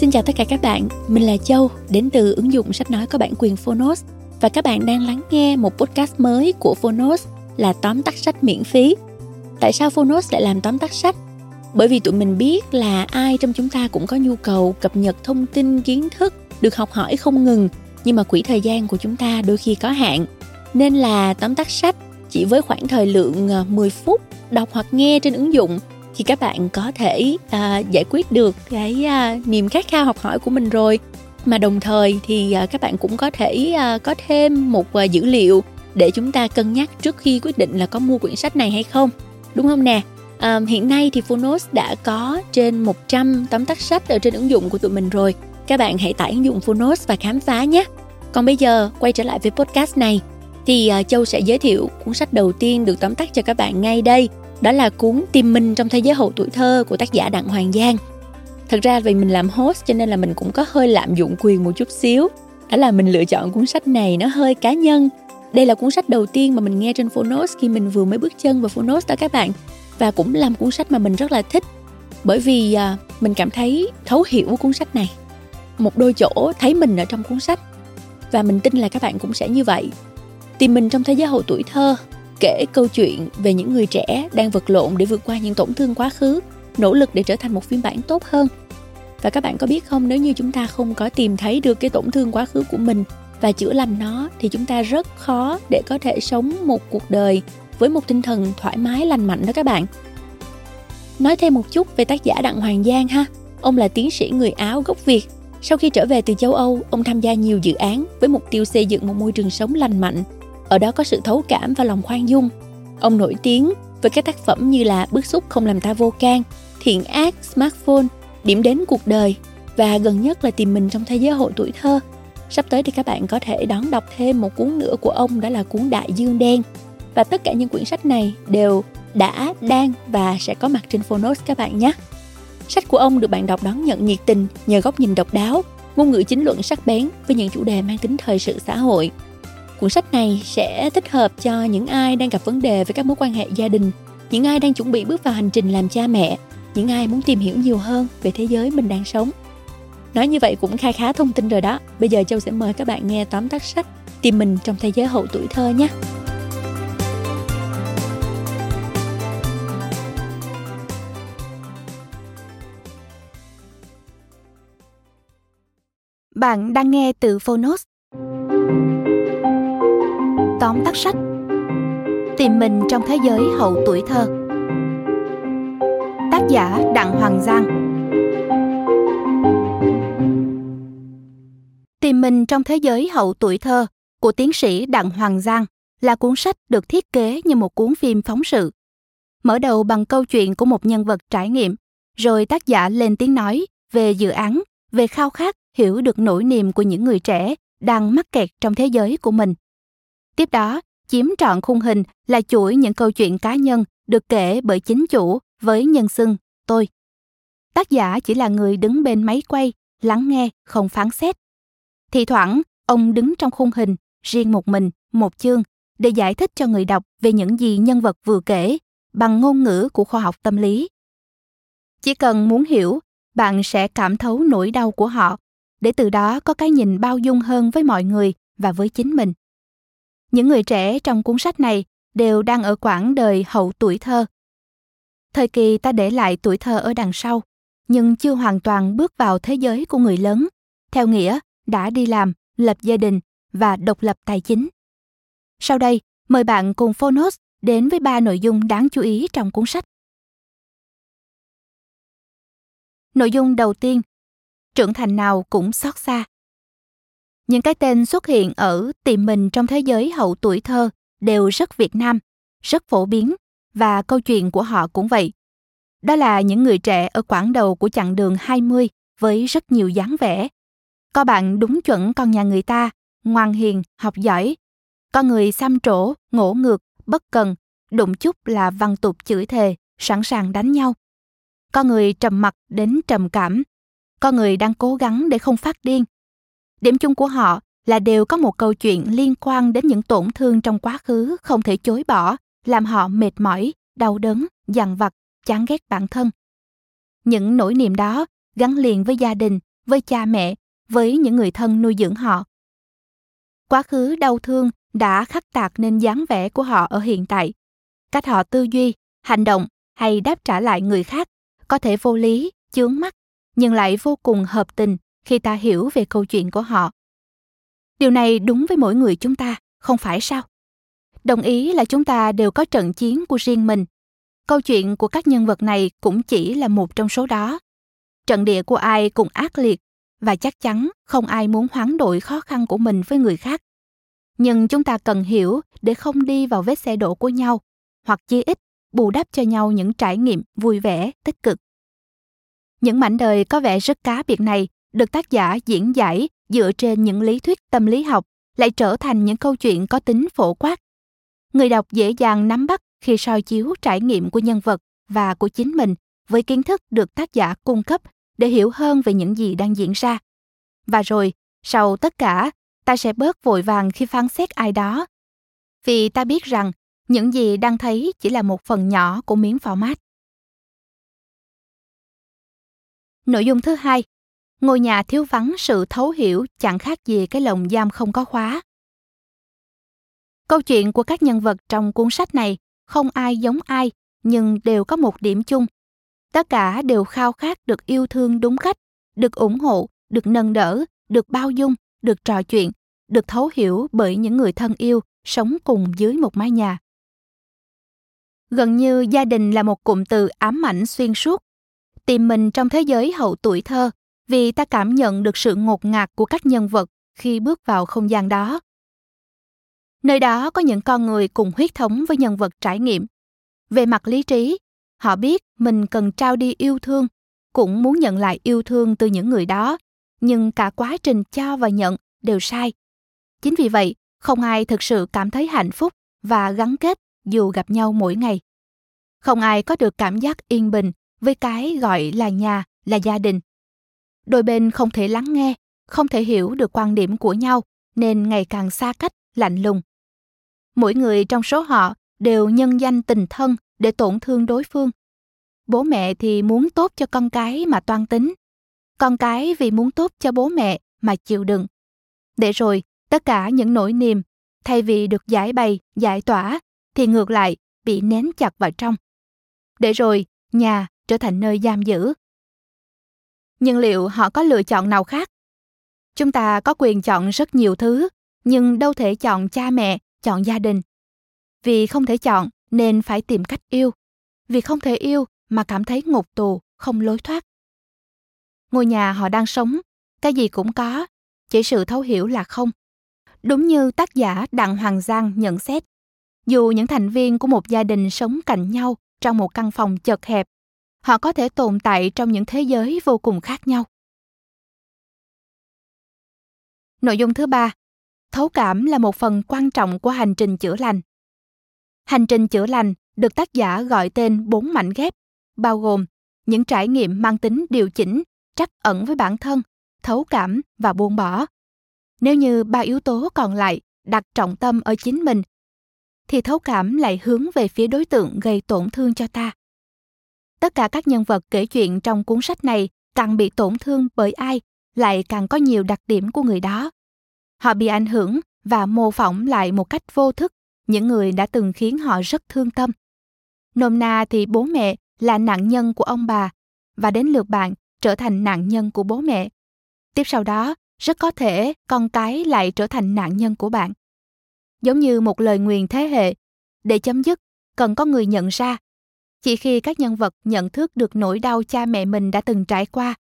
Xin chào tất cả các bạn, mình là Châu, đến từ ứng dụng sách nói có bản quyền Phonos và các bạn đang lắng nghe một podcast mới của Phonos là tóm tắt sách miễn phí. Tại sao Phonos lại làm tóm tắt sách? Bởi vì tụi mình biết là ai trong chúng ta cũng có nhu cầu cập nhật thông tin, kiến thức, được học hỏi không ngừng, nhưng mà quỹ thời gian của chúng ta đôi khi có hạn. Nên là tóm tắt sách chỉ với khoảng thời lượng ờ, 10 phút đọc hoặc nghe trên ứng dụng thì các bạn có thể uh, giải quyết được cái uh, niềm khát khao học hỏi của mình rồi. Mà đồng thời thì uh, các bạn cũng có thể uh, có thêm một uh, dữ liệu để chúng ta cân nhắc trước khi quyết định là có mua quyển sách này hay không đúng không nè? À, hiện nay thì Phonos đã có trên 100 tóm tắt sách ở trên ứng dụng của tụi mình rồi. Các bạn hãy tải ứng dụng Phonos và khám phá nhé. Còn bây giờ quay trở lại với podcast này thì uh, Châu sẽ giới thiệu cuốn sách đầu tiên được tóm tắt cho các bạn ngay đây đó là cuốn Tìm mình trong thế giới hậu tuổi thơ của tác giả Đặng Hoàng Giang. Thật ra vì mình làm host cho nên là mình cũng có hơi lạm dụng quyền một chút xíu. Đó là mình lựa chọn cuốn sách này nó hơi cá nhân. Đây là cuốn sách đầu tiên mà mình nghe trên Phonos khi mình vừa mới bước chân vào Phonos đó các bạn. Và cũng là một cuốn sách mà mình rất là thích. Bởi vì à, mình cảm thấy thấu hiểu cuốn sách này. Một đôi chỗ thấy mình ở trong cuốn sách. Và mình tin là các bạn cũng sẽ như vậy. Tìm mình trong thế giới hậu tuổi thơ kể câu chuyện về những người trẻ đang vật lộn để vượt qua những tổn thương quá khứ, nỗ lực để trở thành một phiên bản tốt hơn. Và các bạn có biết không, nếu như chúng ta không có tìm thấy được cái tổn thương quá khứ của mình và chữa lành nó thì chúng ta rất khó để có thể sống một cuộc đời với một tinh thần thoải mái lành mạnh đó các bạn. Nói thêm một chút về tác giả Đặng Hoàng Giang ha. Ông là tiến sĩ người Áo gốc Việt. Sau khi trở về từ châu Âu, ông tham gia nhiều dự án với mục tiêu xây dựng một môi trường sống lành mạnh ở đó có sự thấu cảm và lòng khoan dung. Ông nổi tiếng với các tác phẩm như là Bức xúc không làm ta vô can, Thiện ác, Smartphone, Điểm đến cuộc đời và gần nhất là Tìm mình trong thế giới hội tuổi thơ. Sắp tới thì các bạn có thể đón đọc thêm một cuốn nữa của ông đó là cuốn Đại Dương Đen. Và tất cả những quyển sách này đều đã, đang và sẽ có mặt trên Phonos các bạn nhé. Sách của ông được bạn đọc đón nhận nhiệt tình nhờ góc nhìn độc đáo, ngôn ngữ chính luận sắc bén với những chủ đề mang tính thời sự xã hội Cuốn sách này sẽ thích hợp cho những ai đang gặp vấn đề về các mối quan hệ gia đình, những ai đang chuẩn bị bước vào hành trình làm cha mẹ, những ai muốn tìm hiểu nhiều hơn về thế giới mình đang sống. Nói như vậy cũng kha khá thông tin rồi đó. Bây giờ Châu sẽ mời các bạn nghe tóm tắt sách Tìm mình trong thế giới hậu tuổi thơ nhé. Bạn đang nghe từ Phonos tóm tắt sách Tìm mình trong thế giới hậu tuổi thơ Tác giả Đặng Hoàng Giang Tìm mình trong thế giới hậu tuổi thơ của tiến sĩ Đặng Hoàng Giang là cuốn sách được thiết kế như một cuốn phim phóng sự. Mở đầu bằng câu chuyện của một nhân vật trải nghiệm, rồi tác giả lên tiếng nói về dự án, về khao khát hiểu được nỗi niềm của những người trẻ đang mắc kẹt trong thế giới của mình. Tiếp đó, chiếm trọn khung hình là chuỗi những câu chuyện cá nhân được kể bởi chính chủ với nhân xưng tôi. Tác giả chỉ là người đứng bên máy quay, lắng nghe, không phán xét. Thì thoảng, ông đứng trong khung hình, riêng một mình, một chương, để giải thích cho người đọc về những gì nhân vật vừa kể bằng ngôn ngữ của khoa học tâm lý. Chỉ cần muốn hiểu, bạn sẽ cảm thấu nỗi đau của họ, để từ đó có cái nhìn bao dung hơn với mọi người và với chính mình. Những người trẻ trong cuốn sách này đều đang ở quãng đời hậu tuổi thơ. Thời kỳ ta để lại tuổi thơ ở đằng sau, nhưng chưa hoàn toàn bước vào thế giới của người lớn, theo nghĩa đã đi làm, lập gia đình và độc lập tài chính. Sau đây, mời bạn cùng Phonos đến với ba nội dung đáng chú ý trong cuốn sách. Nội dung đầu tiên, trưởng thành nào cũng xót xa. Những cái tên xuất hiện ở tìm mình trong thế giới hậu tuổi thơ đều rất Việt Nam, rất phổ biến và câu chuyện của họ cũng vậy. Đó là những người trẻ ở quãng đầu của chặng đường 20 với rất nhiều dáng vẻ. Có bạn đúng chuẩn con nhà người ta, ngoan hiền, học giỏi. Có người xăm trổ, ngỗ ngược, bất cần, đụng chút là văn tục chửi thề, sẵn sàng đánh nhau. Có người trầm mặc đến trầm cảm. Có người đang cố gắng để không phát điên, Điểm chung của họ là đều có một câu chuyện liên quan đến những tổn thương trong quá khứ không thể chối bỏ, làm họ mệt mỏi, đau đớn, dằn vặt, chán ghét bản thân. Những nỗi niềm đó gắn liền với gia đình, với cha mẹ, với những người thân nuôi dưỡng họ. Quá khứ đau thương đã khắc tạc nên dáng vẻ của họ ở hiện tại. Cách họ tư duy, hành động hay đáp trả lại người khác có thể vô lý, chướng mắt, nhưng lại vô cùng hợp tình khi ta hiểu về câu chuyện của họ. Điều này đúng với mỗi người chúng ta, không phải sao? Đồng ý là chúng ta đều có trận chiến của riêng mình. Câu chuyện của các nhân vật này cũng chỉ là một trong số đó. Trận địa của ai cũng ác liệt và chắc chắn không ai muốn hoán đổi khó khăn của mình với người khác. Nhưng chúng ta cần hiểu để không đi vào vết xe đổ của nhau, hoặc chí ít bù đắp cho nhau những trải nghiệm vui vẻ, tích cực. Những mảnh đời có vẻ rất cá biệt này được tác giả diễn giải dựa trên những lý thuyết tâm lý học lại trở thành những câu chuyện có tính phổ quát. Người đọc dễ dàng nắm bắt khi soi chiếu trải nghiệm của nhân vật và của chính mình với kiến thức được tác giả cung cấp để hiểu hơn về những gì đang diễn ra. Và rồi, sau tất cả, ta sẽ bớt vội vàng khi phán xét ai đó. Vì ta biết rằng những gì đang thấy chỉ là một phần nhỏ của miếng format. Nội dung thứ hai, ngôi nhà thiếu vắng sự thấu hiểu chẳng khác gì cái lồng giam không có khóa. Câu chuyện của các nhân vật trong cuốn sách này không ai giống ai, nhưng đều có một điểm chung. Tất cả đều khao khát được yêu thương đúng cách, được ủng hộ, được nâng đỡ, được bao dung, được trò chuyện, được thấu hiểu bởi những người thân yêu sống cùng dưới một mái nhà. Gần như gia đình là một cụm từ ám ảnh xuyên suốt. Tìm mình trong thế giới hậu tuổi thơ vì ta cảm nhận được sự ngột ngạt của các nhân vật khi bước vào không gian đó. Nơi đó có những con người cùng huyết thống với nhân vật trải nghiệm. Về mặt lý trí, họ biết mình cần trao đi yêu thương, cũng muốn nhận lại yêu thương từ những người đó, nhưng cả quá trình cho và nhận đều sai. Chính vì vậy, không ai thực sự cảm thấy hạnh phúc và gắn kết dù gặp nhau mỗi ngày. Không ai có được cảm giác yên bình với cái gọi là nhà, là gia đình. Đôi bên không thể lắng nghe, không thể hiểu được quan điểm của nhau nên ngày càng xa cách, lạnh lùng. Mỗi người trong số họ đều nhân danh tình thân để tổn thương đối phương. Bố mẹ thì muốn tốt cho con cái mà toan tính. Con cái vì muốn tốt cho bố mẹ mà chịu đựng. Để rồi, tất cả những nỗi niềm, thay vì được giải bày, giải tỏa, thì ngược lại bị nén chặt vào trong. Để rồi, nhà trở thành nơi giam giữ. Nhưng liệu họ có lựa chọn nào khác? Chúng ta có quyền chọn rất nhiều thứ, nhưng đâu thể chọn cha mẹ, chọn gia đình. Vì không thể chọn nên phải tìm cách yêu. Vì không thể yêu mà cảm thấy ngục tù, không lối thoát. Ngôi nhà họ đang sống, cái gì cũng có, chỉ sự thấu hiểu là không. Đúng như tác giả Đặng Hoàng Giang nhận xét, dù những thành viên của một gia đình sống cạnh nhau trong một căn phòng chật hẹp, họ có thể tồn tại trong những thế giới vô cùng khác nhau. Nội dung thứ ba, thấu cảm là một phần quan trọng của hành trình chữa lành. Hành trình chữa lành được tác giả gọi tên bốn mảnh ghép, bao gồm những trải nghiệm mang tính điều chỉnh, trắc ẩn với bản thân, thấu cảm và buông bỏ. Nếu như ba yếu tố còn lại đặt trọng tâm ở chính mình, thì thấu cảm lại hướng về phía đối tượng gây tổn thương cho ta. Tất cả các nhân vật kể chuyện trong cuốn sách này càng bị tổn thương bởi ai lại càng có nhiều đặc điểm của người đó. Họ bị ảnh hưởng và mô phỏng lại một cách vô thức những người đã từng khiến họ rất thương tâm. Nôm na thì bố mẹ là nạn nhân của ông bà và đến lượt bạn trở thành nạn nhân của bố mẹ. Tiếp sau đó, rất có thể con cái lại trở thành nạn nhân của bạn. Giống như một lời nguyền thế hệ, để chấm dứt, cần có người nhận ra. Chỉ khi các nhân vật nhận thức được nỗi đau cha mẹ mình đã từng trải qua,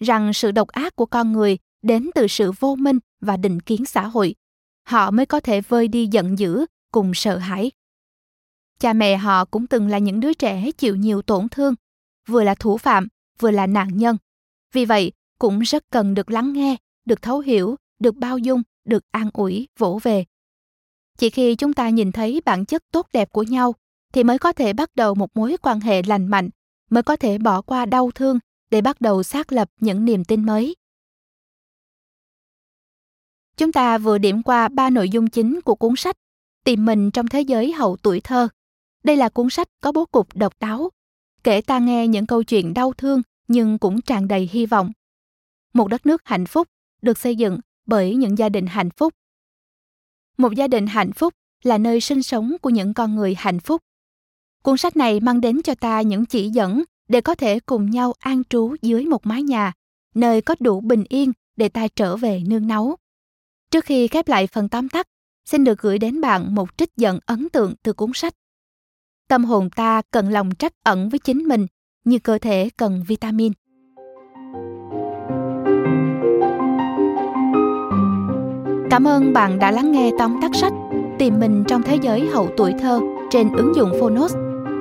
rằng sự độc ác của con người đến từ sự vô minh và định kiến xã hội, họ mới có thể vơi đi giận dữ cùng sợ hãi. Cha mẹ họ cũng từng là những đứa trẻ chịu nhiều tổn thương, vừa là thủ phạm, vừa là nạn nhân. Vì vậy, cũng rất cần được lắng nghe, được thấu hiểu, được bao dung, được an ủi, vỗ về. Chỉ khi chúng ta nhìn thấy bản chất tốt đẹp của nhau thì mới có thể bắt đầu một mối quan hệ lành mạnh, mới có thể bỏ qua đau thương để bắt đầu xác lập những niềm tin mới. Chúng ta vừa điểm qua ba nội dung chính của cuốn sách Tìm mình trong thế giới hậu tuổi thơ. Đây là cuốn sách có bố cục độc đáo, kể ta nghe những câu chuyện đau thương nhưng cũng tràn đầy hy vọng. một đất nước hạnh phúc được xây dựng bởi những gia đình hạnh phúc. Một gia đình hạnh phúc là nơi sinh sống của những con người hạnh phúc. Cuốn sách này mang đến cho ta những chỉ dẫn để có thể cùng nhau an trú dưới một mái nhà, nơi có đủ bình yên để ta trở về nương náu. Trước khi khép lại phần tóm tắt, xin được gửi đến bạn một trích dẫn ấn tượng từ cuốn sách. Tâm hồn ta cần lòng trắc ẩn với chính mình như cơ thể cần vitamin. Cảm ơn bạn đã lắng nghe tóm tắt sách Tìm mình trong thế giới hậu tuổi thơ trên ứng dụng Phonos.